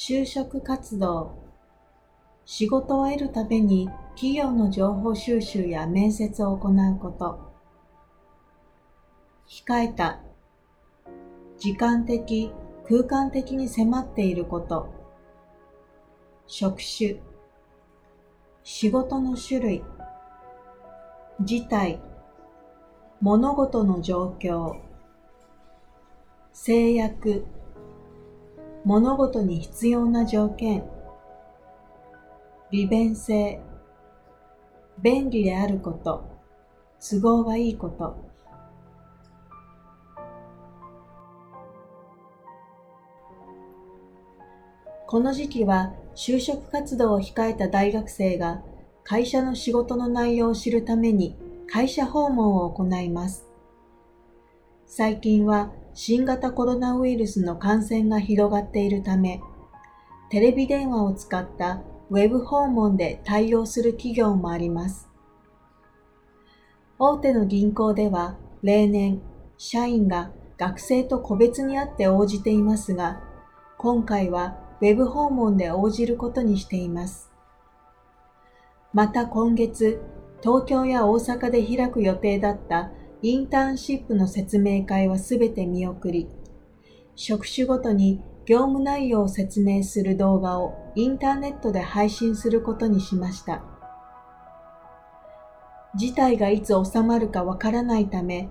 就職活動、仕事を得るために企業の情報収集や面接を行うこと、控えた、時間的、空間的に迫っていること、職種、仕事の種類、事態、物事の状況、制約、物事に必要な条件、利便性、便利であること、都合がいいこと、この時期は就職活動を控えた大学生が会社の仕事の内容を知るために会社訪問を行います。最近は新型コロナウイルスの感染が広がっているため、テレビ電話を使ったウェブ訪問で対応する企業もあります。大手の銀行では例年、社員が学生と個別に会って応じていますが、今回はウェブ訪問で応じることにしています。また今月、東京や大阪で開く予定だったインターンシップの説明会はすべて見送り、職種ごとに業務内容を説明する動画をインターネットで配信することにしました。事態がいつ収まるかわからないため、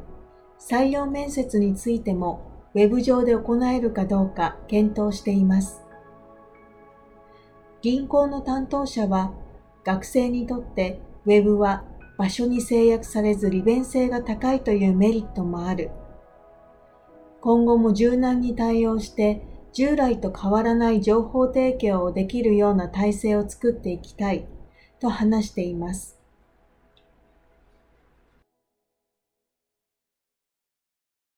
採用面接についてもウェブ上で行えるかどうか検討しています。銀行の担当者は学生にとってウェブは場所に制約されず利便性が高いというメリットもある。今後も柔軟に対応して従来と変わらない情報提供をできるような体制を作っていきたいと話しています。